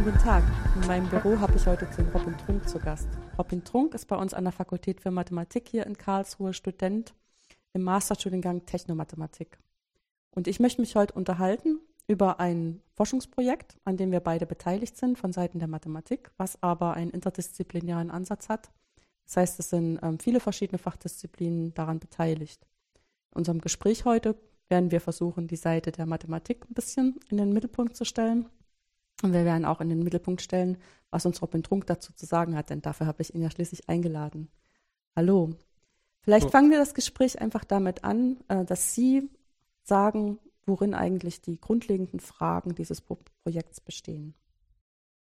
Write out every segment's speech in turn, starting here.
Schönen guten Tag. In meinem Büro habe ich heute den Robin Trunk zu Gast. Robin Trunk ist bei uns an der Fakultät für Mathematik hier in Karlsruhe Student im Masterstudiengang Technomathematik. Und ich möchte mich heute unterhalten über ein Forschungsprojekt, an dem wir beide beteiligt sind von Seiten der Mathematik, was aber einen interdisziplinären Ansatz hat. Das heißt, es sind ähm, viele verschiedene Fachdisziplinen daran beteiligt. In unserem Gespräch heute werden wir versuchen, die Seite der Mathematik ein bisschen in den Mittelpunkt zu stellen. Und wir werden auch in den Mittelpunkt stellen, was uns Robin Trunk dazu zu sagen hat, denn dafür habe ich ihn ja schließlich eingeladen. Hallo. Vielleicht so. fangen wir das Gespräch einfach damit an, äh, dass Sie sagen, worin eigentlich die grundlegenden Fragen dieses Pro Projekts bestehen.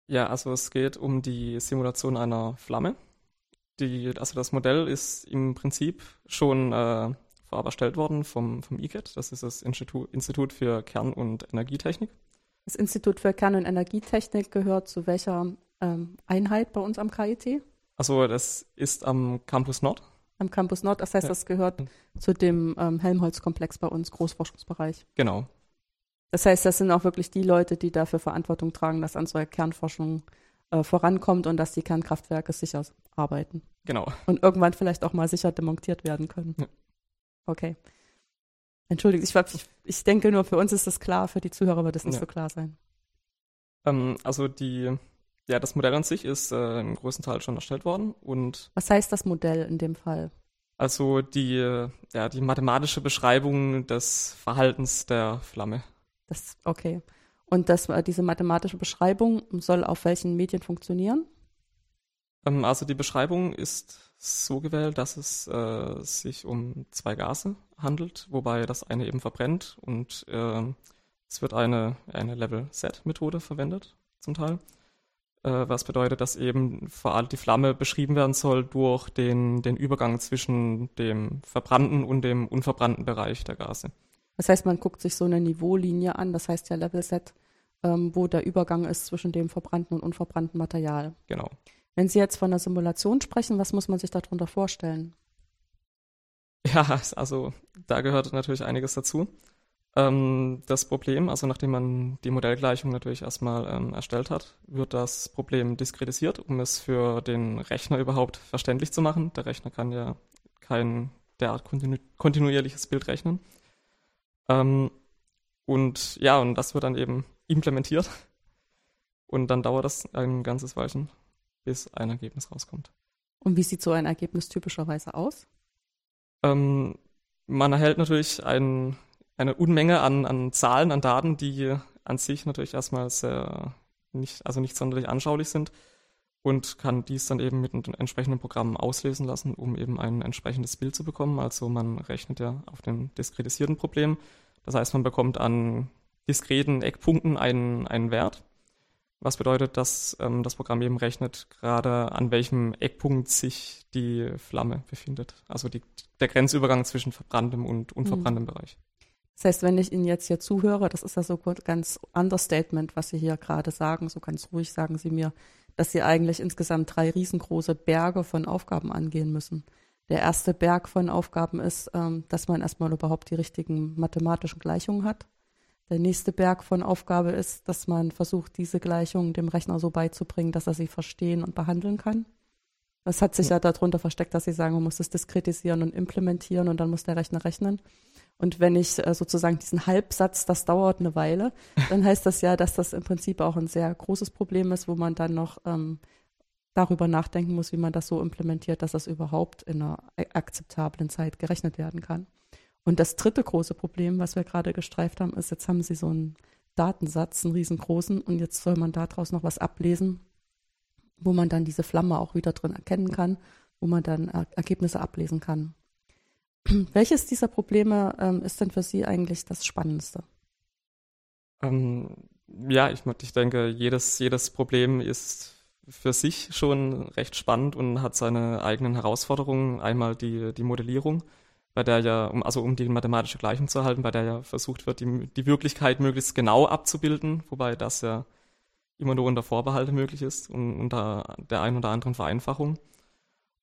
Ja, also es geht um die Simulation einer Flamme. Die, also das Modell ist im Prinzip schon äh, vorab erstellt worden vom, vom ICAT, das ist das Institut, Institut für Kern- und Energietechnik. Das Institut für Kern- und Energietechnik gehört zu welcher ähm, Einheit bei uns am KIT? Also das ist am Campus Nord. Am Campus Nord, das heißt, ja. das gehört zu dem ähm, Helmholtz-Komplex bei uns, Großforschungsbereich. Genau. Das heißt, das sind auch wirklich die Leute, die dafür Verantwortung tragen, dass unsere Kernforschung äh, vorankommt und dass die Kernkraftwerke sicher arbeiten. Genau. Und irgendwann vielleicht auch mal sicher demontiert werden können. Ja. Okay. Entschuldigung, ich, ich, ich, denke nur, für uns ist das klar, für die Zuhörer wird es nicht ja. so klar sein. Ähm, also die, ja, das Modell an sich ist äh, im größten Teil schon erstellt worden und. Was heißt das Modell in dem Fall? Also die, ja, die mathematische Beschreibung des Verhaltens der Flamme. Das, okay. Und das, äh, diese mathematische Beschreibung soll auf welchen Medien funktionieren? Ähm, also die Beschreibung ist so gewählt, dass es äh, sich um zwei Gase handelt, wobei das eine eben verbrennt und äh, es wird eine, eine Level-Set-Methode verwendet zum Teil, äh, was bedeutet, dass eben vor allem die Flamme beschrieben werden soll durch den, den Übergang zwischen dem verbrannten und dem unverbrannten Bereich der Gase. Das heißt, man guckt sich so eine Niveaulinie an, das heißt ja Level-Set, ähm, wo der Übergang ist zwischen dem verbrannten und unverbrannten Material. Genau. Wenn Sie jetzt von einer Simulation sprechen, was muss man sich darunter vorstellen? Ja, also da gehört natürlich einiges dazu. Ähm, das Problem, also nachdem man die Modellgleichung natürlich erstmal ähm, erstellt hat, wird das Problem diskretisiert, um es für den Rechner überhaupt verständlich zu machen. Der Rechner kann ja kein derart kontinu kontinuierliches Bild rechnen. Ähm, und ja, und das wird dann eben implementiert. Und dann dauert das ein ganzes Weilchen, bis ein Ergebnis rauskommt. Und wie sieht so ein Ergebnis typischerweise aus? Ähm, man erhält natürlich ein, eine Unmenge an, an Zahlen, an Daten, die an sich natürlich erstmal sehr nicht, also nicht sonderlich anschaulich sind und kann dies dann eben mit entsprechenden Programmen auslesen lassen, um eben ein entsprechendes Bild zu bekommen. Also man rechnet ja auf dem diskretisierten Problem. Das heißt, man bekommt an diskreten Eckpunkten einen, einen Wert was bedeutet, dass ähm, das Programm eben rechnet, gerade an welchem Eckpunkt sich die Flamme befindet. Also die, der Grenzübergang zwischen verbranntem und unverbranntem mhm. Bereich. Das heißt, wenn ich Ihnen jetzt hier zuhöre, das ist ja so ein ganz Understatement, was Sie hier gerade sagen, so ganz ruhig sagen Sie mir, dass Sie eigentlich insgesamt drei riesengroße Berge von Aufgaben angehen müssen. Der erste Berg von Aufgaben ist, ähm, dass man erstmal überhaupt die richtigen mathematischen Gleichungen hat. Der nächste Berg von Aufgabe ist, dass man versucht, diese Gleichungen dem Rechner so beizubringen, dass er sie verstehen und behandeln kann. Das hat sich ja, ja darunter versteckt, dass sie sagen, man muss es diskretisieren und implementieren und dann muss der Rechner rechnen. Und wenn ich äh, sozusagen diesen Halbsatz, das dauert eine Weile, dann heißt das ja, dass das im Prinzip auch ein sehr großes Problem ist, wo man dann noch ähm, darüber nachdenken muss, wie man das so implementiert, dass das überhaupt in einer akzeptablen Zeit gerechnet werden kann. Und das dritte große Problem, was wir gerade gestreift haben, ist, jetzt haben sie so einen Datensatz, einen riesengroßen, und jetzt soll man daraus noch was ablesen, wo man dann diese Flamme auch wieder drin erkennen kann, wo man dann er Ergebnisse ablesen kann. Welches dieser Probleme ähm, ist denn für Sie eigentlich das Spannendste? Ähm, ja, ich, ich denke, jedes, jedes Problem ist für sich schon recht spannend und hat seine eigenen Herausforderungen. Einmal die, die Modellierung bei der ja, um, also um die mathematische Gleichung zu erhalten, bei der ja versucht wird, die, die Wirklichkeit möglichst genau abzubilden, wobei das ja immer nur unter Vorbehalte möglich ist und unter der einen oder anderen Vereinfachung.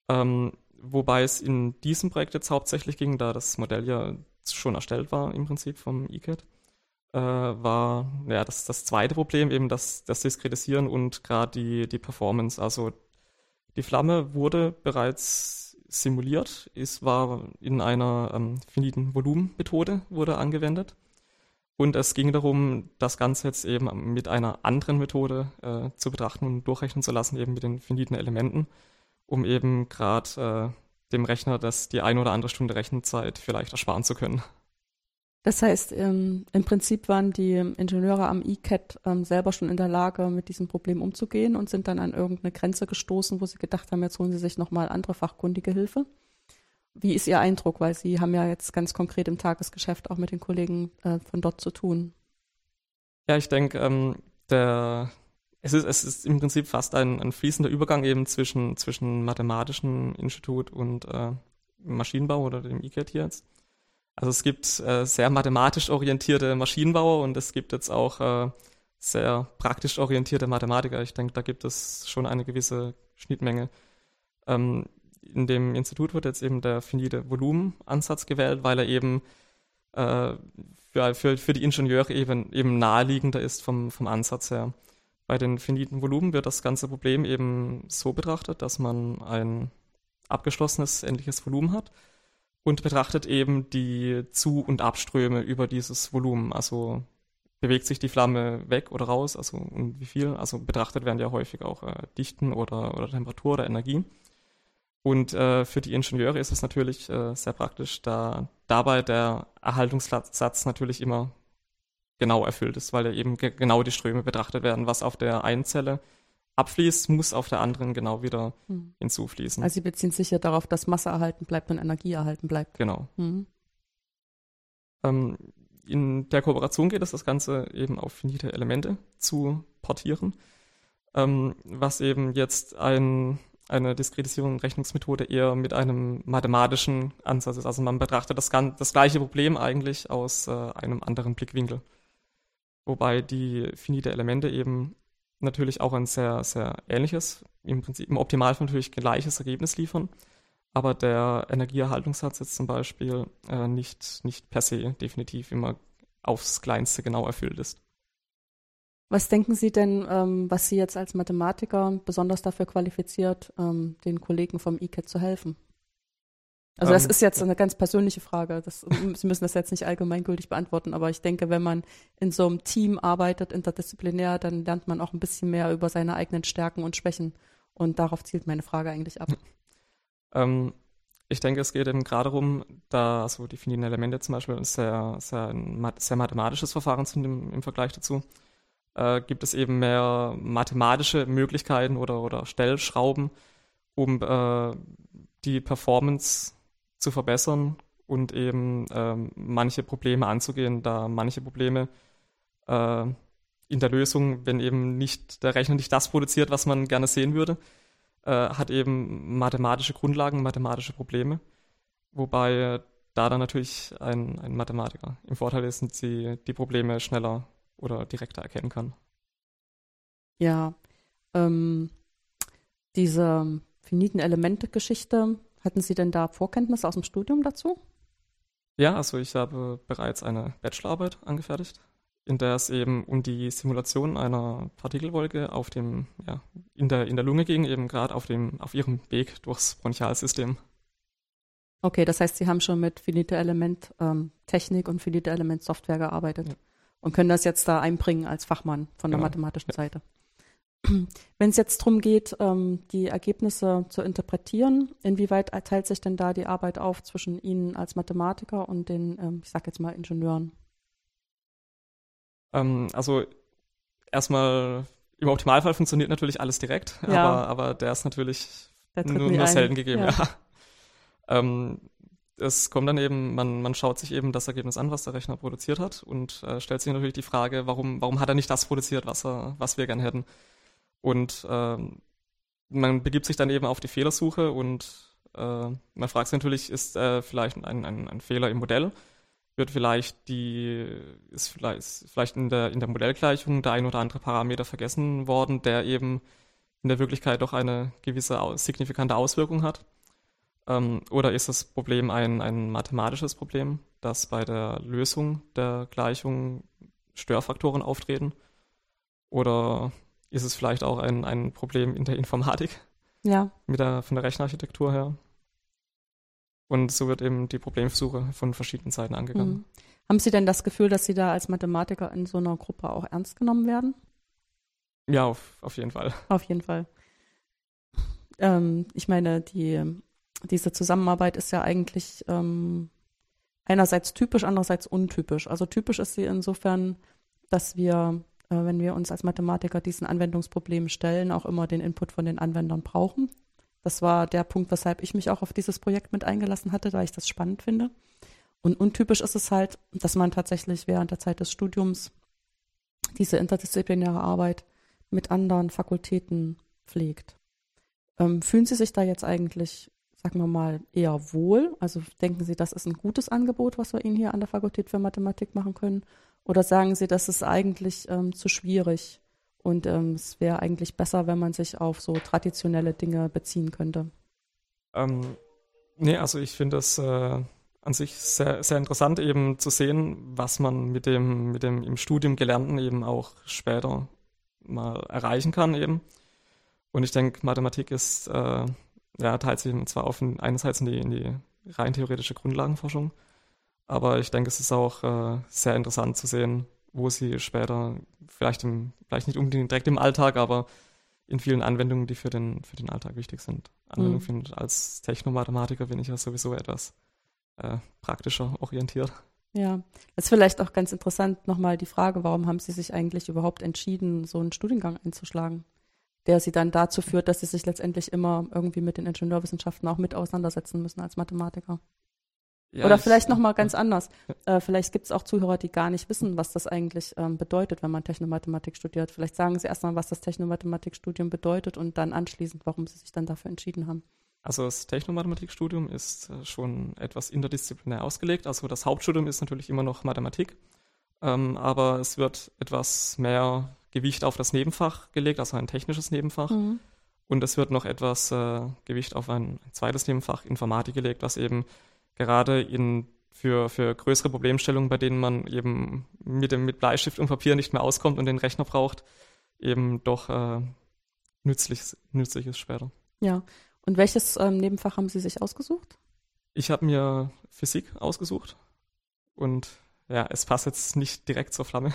Ähm, wobei es in diesem Projekt jetzt hauptsächlich ging, da das Modell ja schon erstellt war im Prinzip vom ICAT, äh, war ja das, das zweite Problem, eben das, das Diskretisieren und gerade die, die Performance. Also die Flamme wurde bereits simuliert, es war in einer ähm, finiten Volumenmethode wurde angewendet. Und es ging darum, das Ganze jetzt eben mit einer anderen Methode äh, zu betrachten und durchrechnen zu lassen, eben mit den finiten Elementen, um eben gerade äh, dem Rechner das die eine oder andere Stunde Rechenzeit vielleicht ersparen zu können. Das heißt, ähm, im Prinzip waren die Ingenieure am ECAT ähm, selber schon in der Lage, mit diesem Problem umzugehen und sind dann an irgendeine Grenze gestoßen, wo sie gedacht haben, jetzt holen sie sich nochmal andere fachkundige Hilfe. Wie ist Ihr Eindruck? Weil Sie haben ja jetzt ganz konkret im Tagesgeschäft auch mit den Kollegen äh, von dort zu tun. Ja, ich denke, ähm, es, ist, es ist im Prinzip fast ein, ein fließender Übergang eben zwischen, zwischen mathematischen Institut und äh, Maschinenbau oder dem ICAT hier jetzt. Also es gibt äh, sehr mathematisch orientierte Maschinenbauer und es gibt jetzt auch äh, sehr praktisch orientierte Mathematiker. Ich denke, da gibt es schon eine gewisse Schnittmenge. Ähm, in dem Institut wird jetzt eben der finite Volumenansatz gewählt, weil er eben äh, für, für, für die Ingenieure eben, eben naheliegender ist vom, vom Ansatz her. Bei den finiten Volumen wird das ganze Problem eben so betrachtet, dass man ein abgeschlossenes endliches Volumen hat und betrachtet eben die Zu- und Abströme über dieses Volumen. Also bewegt sich die Flamme weg oder raus, also und wie viel. Also betrachtet werden ja häufig auch äh, Dichten oder, oder Temperatur oder Energie. Und äh, für die Ingenieure ist es natürlich äh, sehr praktisch, da dabei der Erhaltungssatz natürlich immer genau erfüllt ist, weil ja eben ge genau die Ströme betrachtet werden, was auf der einen Zelle abfließt, muss auf der anderen genau wieder hm. hinzufließen. Also Sie beziehen sich ja darauf, dass Masse erhalten bleibt und Energie erhalten bleibt. Genau. Hm. Ähm, in der Kooperation geht es, das Ganze eben auf finite Elemente zu portieren, ähm, was eben jetzt ein eine Diskretisierung und Rechnungsmethode eher mit einem mathematischen Ansatz ist. Also man betrachtet das, das gleiche Problem eigentlich aus äh, einem anderen Blickwinkel. Wobei die finite Elemente eben natürlich auch ein sehr, sehr ähnliches, im Prinzip im Optimalfall natürlich gleiches Ergebnis liefern, aber der Energieerhaltungssatz jetzt zum Beispiel äh, nicht, nicht per se definitiv immer aufs Kleinste genau erfüllt ist. Was denken Sie denn, ähm, was Sie jetzt als Mathematiker besonders dafür qualifiziert, ähm, den Kollegen vom ICAT zu helfen? Also das ähm, ist jetzt eine ganz persönliche Frage. Das, Sie müssen das jetzt nicht allgemeingültig beantworten, aber ich denke, wenn man in so einem Team arbeitet, interdisziplinär, dann lernt man auch ein bisschen mehr über seine eigenen Stärken und Schwächen. Und darauf zielt meine Frage eigentlich ab. Ähm, ich denke, es geht eben gerade darum, da so die finiten Elemente zum Beispiel ist sehr, sehr, ein sehr mathematisches Verfahren sind im, im Vergleich dazu äh, gibt es eben mehr mathematische Möglichkeiten oder, oder Stellschrauben, um äh, die Performance zu verbessern und eben äh, manche Probleme anzugehen, da manche Probleme äh, in der Lösung, wenn eben nicht der Rechner nicht das produziert, was man gerne sehen würde, äh, hat eben mathematische Grundlagen, mathematische Probleme, wobei da dann natürlich ein, ein Mathematiker im Vorteil ist und sie die Probleme schneller oder direkter erkennen kann. Ja, ähm, diese finiten Elemente-Geschichte, hatten Sie denn da Vorkenntnisse aus dem Studium dazu? Ja, also ich habe bereits eine Bachelorarbeit angefertigt, in der es eben um die Simulation einer Partikelwolke auf dem, ja, in der, in der Lunge ging, eben gerade auf dem, auf ihrem Weg durchs Bronchialsystem. Okay, das heißt, Sie haben schon mit finite Element ähm, Technik und finite Element Software gearbeitet. Ja und können das jetzt da einbringen als Fachmann von der genau. mathematischen Seite. Wenn es jetzt darum geht, ähm, die Ergebnisse zu interpretieren, inwieweit teilt sich denn da die Arbeit auf zwischen Ihnen als Mathematiker und den, ähm, ich sage jetzt mal, Ingenieuren? Ähm, also erstmal im Optimalfall funktioniert natürlich alles direkt, ja. aber, aber der ist natürlich nur, nur selten gegeben. Ja. ja. Es kommt dann eben, man, man schaut sich eben das Ergebnis an, was der Rechner produziert hat und äh, stellt sich natürlich die Frage, warum, warum hat er nicht das produziert, was, er, was wir gern hätten. Und äh, man begibt sich dann eben auf die Fehlersuche und äh, man fragt sich natürlich, ist äh, vielleicht ein, ein, ein Fehler im Modell? Wird vielleicht die, ist vielleicht, ist vielleicht in der, in der Modellgleichung der ein oder andere Parameter vergessen worden, der eben in der Wirklichkeit doch eine gewisse signifikante Auswirkung hat? Ähm, oder ist das Problem ein, ein mathematisches Problem, das bei der Lösung der Gleichung Störfaktoren auftreten? Oder ist es vielleicht auch ein, ein Problem in der Informatik? Ja. Mit der, von der Rechenarchitektur her? Und so wird eben die Problemsuche von verschiedenen Seiten angegangen. Mhm. Haben Sie denn das Gefühl, dass Sie da als Mathematiker in so einer Gruppe auch ernst genommen werden? Ja, auf, auf jeden Fall. Auf jeden Fall. Ähm, ich meine, die, diese Zusammenarbeit ist ja eigentlich ähm, einerseits typisch, andererseits untypisch. Also typisch ist sie insofern, dass wir, wenn wir uns als Mathematiker diesen Anwendungsproblemen stellen, auch immer den Input von den Anwendern brauchen. Das war der Punkt, weshalb ich mich auch auf dieses Projekt mit eingelassen hatte, da ich das spannend finde. Und untypisch ist es halt, dass man tatsächlich während der Zeit des Studiums diese interdisziplinäre Arbeit mit anderen Fakultäten pflegt. Ähm, fühlen Sie sich da jetzt eigentlich, sagen wir mal, eher wohl? Also denken Sie, das ist ein gutes Angebot, was wir Ihnen hier an der Fakultät für Mathematik machen können? Oder sagen Sie, das ist eigentlich ähm, zu schwierig und ähm, es wäre eigentlich besser, wenn man sich auf so traditionelle Dinge beziehen könnte? Ähm, nee, also ich finde es äh, an sich sehr, sehr interessant, eben zu sehen, was man mit dem, mit dem im Studium Gelernten eben auch später mal erreichen kann eben. Und ich denke, Mathematik ist, äh, ja, teilt sich zwar auf einerseits in die, in die rein theoretische Grundlagenforschung, aber ich denke, es ist auch äh, sehr interessant zu sehen, wo sie später vielleicht im, vielleicht nicht unbedingt direkt im Alltag, aber in vielen Anwendungen, die für den, für den Alltag wichtig sind. Anwendung mhm. finde als Technomathematiker bin ich ja sowieso etwas äh, praktischer orientiert. Ja, das ist vielleicht auch ganz interessant nochmal die Frage, warum haben Sie sich eigentlich überhaupt entschieden, so einen Studiengang einzuschlagen? der sie dann dazu führt, dass sie sich letztendlich immer irgendwie mit den Ingenieurwissenschaften auch mit auseinandersetzen müssen als Mathematiker. Ja, Oder vielleicht nochmal ganz anders. Äh, vielleicht gibt es auch Zuhörer, die gar nicht wissen, was das eigentlich ähm, bedeutet, wenn man Technomathematik studiert. Vielleicht sagen Sie erstmal, was das Technomathematikstudium bedeutet und dann anschließend, warum Sie sich dann dafür entschieden haben. Also das Technomathematikstudium ist äh, schon etwas interdisziplinär ausgelegt. Also das Hauptstudium ist natürlich immer noch Mathematik, ähm, aber es wird etwas mehr Gewicht auf das Nebenfach gelegt, also ein technisches Nebenfach. Mhm. Und es wird noch etwas äh, Gewicht auf ein, ein, zweites Nebenfach Informatik gelegt, was eben gerade in, für, für größere Problemstellungen, bei denen man eben mit, dem, mit Bleistift und Papier nicht mehr auskommt und den Rechner braucht, eben doch äh, nützlich, nützlich ist später. Ja. Und welches ähm, Nebenfach haben Sie sich ausgesucht? Ich habe mir Physik ausgesucht und ja, es passt jetzt nicht direkt zur Flamme.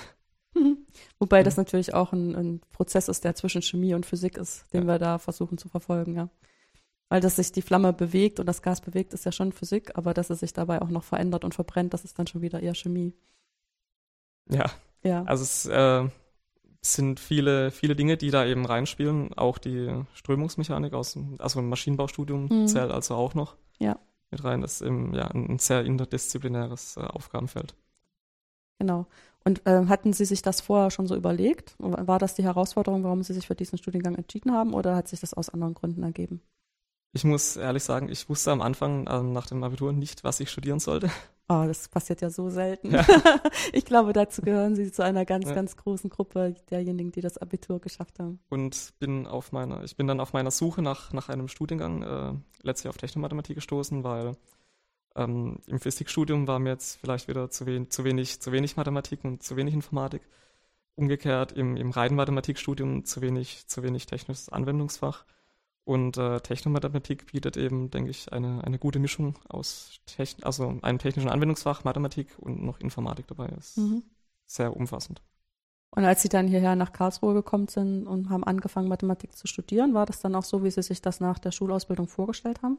Wobei mhm. das natürlich auch ein, ein, Prozess ist, der zwischen Chemie und Physik ist, den ja. wir da versuchen zu verfolgen, ja. Weil dass sich die Flamme bewegt und das Gas bewegt, ist ja schon Physik, aber dass es sich dabei auch noch verändert und verbrennt, das ist dann schon wieder eher Chemie. Ja. Ja. Also es äh, sind viele, viele Dinge, die da eben reinspielen. Auch die Strömungsmechanik aus, also im Maschinenbaustudium mhm. zählt also auch noch ja. mit rein. Das ist eben ja ein sehr interdisziplinäres äh, Aufgabenfeld. Genau. Und äh, hatten Sie sich das vorher schon so überlegt? War das die Herausforderung, warum Sie sich für diesen Studiengang entschieden haben oder hat sich das aus anderen Gründen ergeben? Ich muss ehrlich sagen, ich wusste am Anfang äh, nach dem Abitur nicht, was ich studieren sollte. Oh, das passiert ja so selten. Ja. ich glaube, dazu gehören Sie zu einer ganz, ja. ganz großen Gruppe derjenigen, die das Abitur geschafft haben. Und bin auf meiner, ich bin dann auf meiner Suche nach, nach einem Studiengang äh, letztlich auf Technomathematik gestoßen, weil ähm, Im Physikstudium war mir jetzt vielleicht wieder zu, wen zu, wenig, zu wenig Mathematik und zu wenig Informatik. Umgekehrt im, im reinen Mathematikstudium zu wenig, zu wenig technisches Anwendungsfach. Und äh, Technomathematik bietet eben, denke ich, eine, eine gute Mischung aus Techn also einem technischen Anwendungsfach, Mathematik und noch Informatik dabei ist. Mhm. Sehr umfassend. Und als Sie dann hierher nach Karlsruhe gekommen sind und haben angefangen, Mathematik zu studieren, war das dann auch so, wie Sie sich das nach der Schulausbildung vorgestellt haben?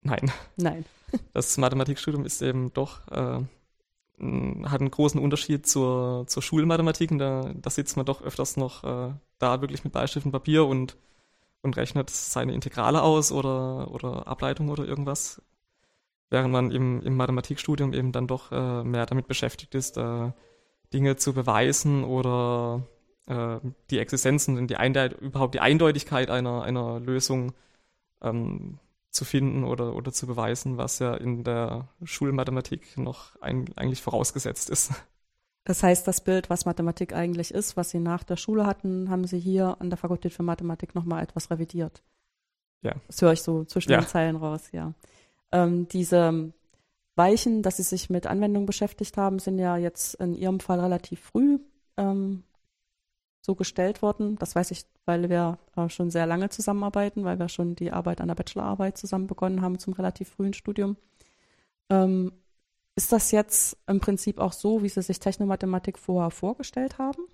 Nein. Nein. Das Mathematikstudium ist eben doch, äh, hat einen großen Unterschied zur, zur Schulmathematik. Da, da sitzt man doch öfters noch äh, da wirklich mit Bleistift und Papier und, und rechnet seine Integrale aus oder, oder Ableitung oder irgendwas. Während man im, im Mathematikstudium eben dann doch äh, mehr damit beschäftigt ist, äh, Dinge zu beweisen oder äh, die Existenzen und die überhaupt die Eindeutigkeit einer, einer Lösung ähm, zu finden oder, oder zu beweisen, was ja in der Schulmathematik noch ein, eigentlich vorausgesetzt ist. Das heißt, das Bild, was Mathematik eigentlich ist, was Sie nach der Schule hatten, haben Sie hier an der Fakultät für Mathematik nochmal etwas revidiert. Ja. Das höre ich so zwischen ja. den Zeilen raus, ja. Ähm, diese, Weichen, dass Sie sich mit Anwendungen beschäftigt haben, sind ja jetzt in Ihrem Fall relativ früh ähm, so gestellt worden. Das weiß ich, weil wir äh, schon sehr lange zusammenarbeiten, weil wir schon die Arbeit an der Bachelorarbeit zusammen begonnen haben zum relativ frühen Studium. Ähm, ist das jetzt im Prinzip auch so, wie Sie sich Technomathematik vorher vorgestellt haben?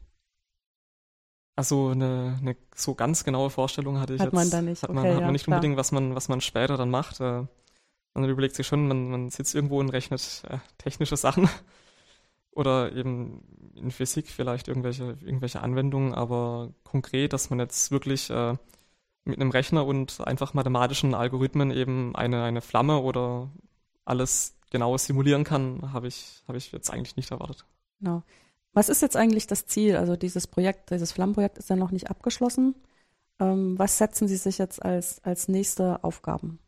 Also eine, eine so ganz genaue Vorstellung hatte ich hat jetzt. Man da nicht. Hat man, okay, hat man ja, nicht klar. unbedingt, was man, was man später dann macht. Äh, man überlegt sich schon, man, man sitzt irgendwo und rechnet äh, technische Sachen oder eben in Physik vielleicht irgendwelche, irgendwelche Anwendungen, aber konkret, dass man jetzt wirklich äh, mit einem Rechner und einfach mathematischen Algorithmen eben eine, eine Flamme oder alles genau simulieren kann, habe ich, habe ich jetzt eigentlich nicht erwartet. Genau. Was ist jetzt eigentlich das Ziel? Also dieses Projekt, dieses Flammenprojekt ist ja noch nicht abgeschlossen. Ähm, was setzen Sie sich jetzt als, als nächste Aufgaben?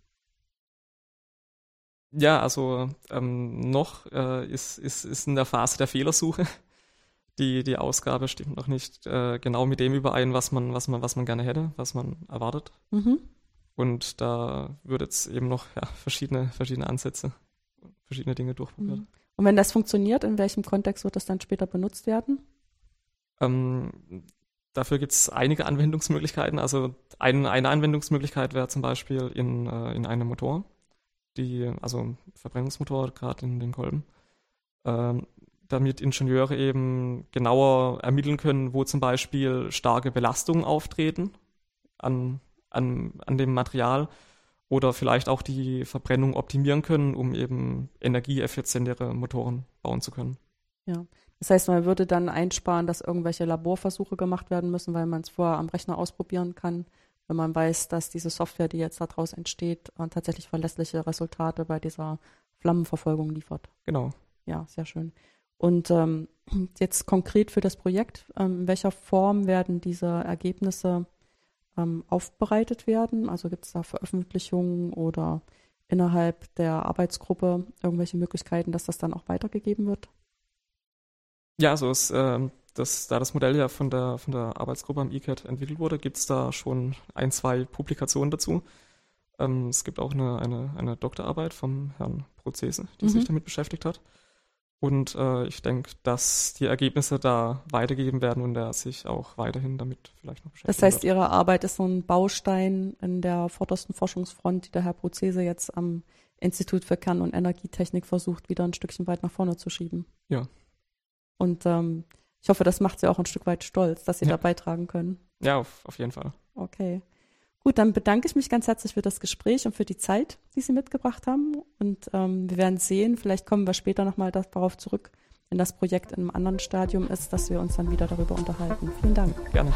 Ja, also ähm, noch äh, ist, ist, ist in der Phase der Fehlersuche. Die, die Ausgabe stimmt noch nicht äh, genau mit dem überein, was man, was man, was man gerne hätte, was man erwartet. Mhm. Und da wird jetzt eben noch ja, verschiedene, verschiedene Ansätze, verschiedene Dinge durchprobiert. Mhm. Und wenn das funktioniert, in welchem Kontext wird das dann später benutzt werden? Ähm, dafür gibt es einige Anwendungsmöglichkeiten. Also ein, eine Anwendungsmöglichkeit wäre zum Beispiel in, äh, in einem Motor, die, also Verbrennungsmotor, gerade in den Kolben, ähm, damit Ingenieure eben genauer ermitteln können, wo zum Beispiel starke Belastungen auftreten an, an, an dem Material oder vielleicht auch die Verbrennung optimieren können, um eben energieeffizientere Motoren bauen zu können. Ja. Das heißt, man würde dann einsparen, dass irgendwelche Laborversuche gemacht werden müssen, weil man es vorher am Rechner ausprobieren kann, wenn man weiß, dass diese Software, die jetzt daraus entsteht, äh, tatsächlich verlässliche Resultate bei dieser Flammenverfolgung liefert. Genau. Ja, sehr schön. Und ähm, jetzt konkret für das Projekt, ähm, in welcher Form werden diese Ergebnisse ähm, aufbereitet werden? Also gibt es da Veröffentlichungen oder innerhalb der Arbeitsgruppe irgendwelche Möglichkeiten, dass das dann auch weitergegeben wird? Ja, also es, äh, das, da das Modell ja von der, von der Arbeitsgruppe am ICAT entwickelt wurde, gibt es da schon ein, zwei Publikationen dazu. Ähm, es gibt auch eine, eine, eine Doktorarbeit vom Herrn Prozese, die Mhm. sich damit beschäftigt hat. Und äh, ich denke, dass die Ergebnisse da weitergegeben werden und er sich auch weiterhin damit vielleicht noch beschäftigt. Das heißt, wird. Ihre Arbeit ist so ein Baustein in der vordersten Forschungsfront, die der Herr Prozese jetzt am Institut für Kern- und Energietechnik versucht, wieder ein Stückchen weit nach vorne zu schieben. Ja. Und ähm, ich hoffe, das macht Sie auch ein Stück weit stolz, dass Sie Ja. da beitragen können. Ja, auf, auf jeden Fall. Okay. Gut, dann bedanke ich mich ganz herzlich für das Gespräch und für die Zeit, die Sie mitgebracht haben. Und ähm, wir werden sehen, vielleicht kommen wir später nochmal darauf zurück, wenn das Projekt in einem anderen Stadium ist, dass wir uns dann wieder darüber unterhalten. Vielen Dank. Gerne.